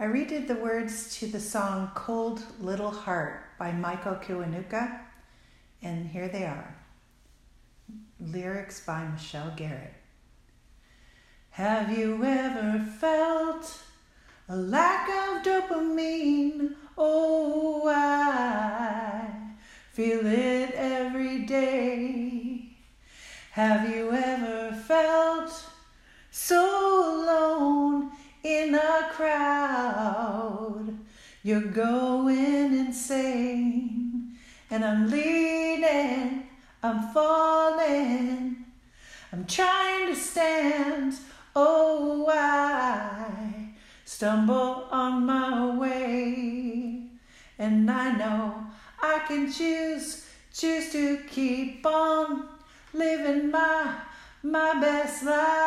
I redid the words to the song Cold Little Heart by Michael Kiwanuka, and here they are. Lyrics by Michelle Garrett. Have you ever felt a lack of dopamine? Oh, I feel it every day. Have you ever crowd? You're going insane, and I'm leaning, I'm falling, I'm trying to stand. Oh, I stumble on my way, and I know I can choose, choose to keep on living my my best life.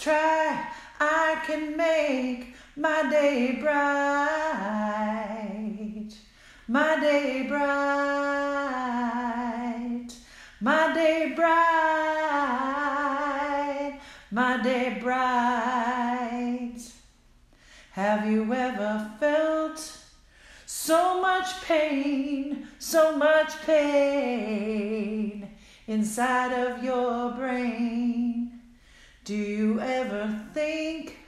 Try, I can make my day bright. My day bright. My day bright. My day bright. Have you ever felt so much pain, so much pain inside of your brain? Do you ever think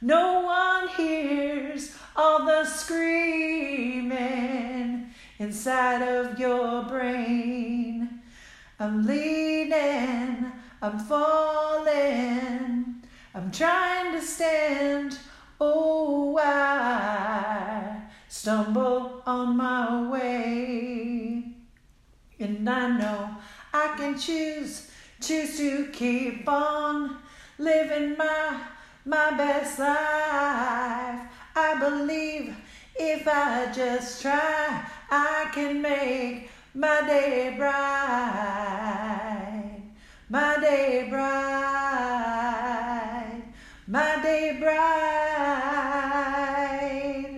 no one hears all the screaming inside of your brain? I'm leaning, I'm falling, I'm trying to stand. Oh, I stumble on my way. And I know I can choose, choose to keep on living my my best life. I believe if I just try, I can make my day bright, my day bright, my day bright.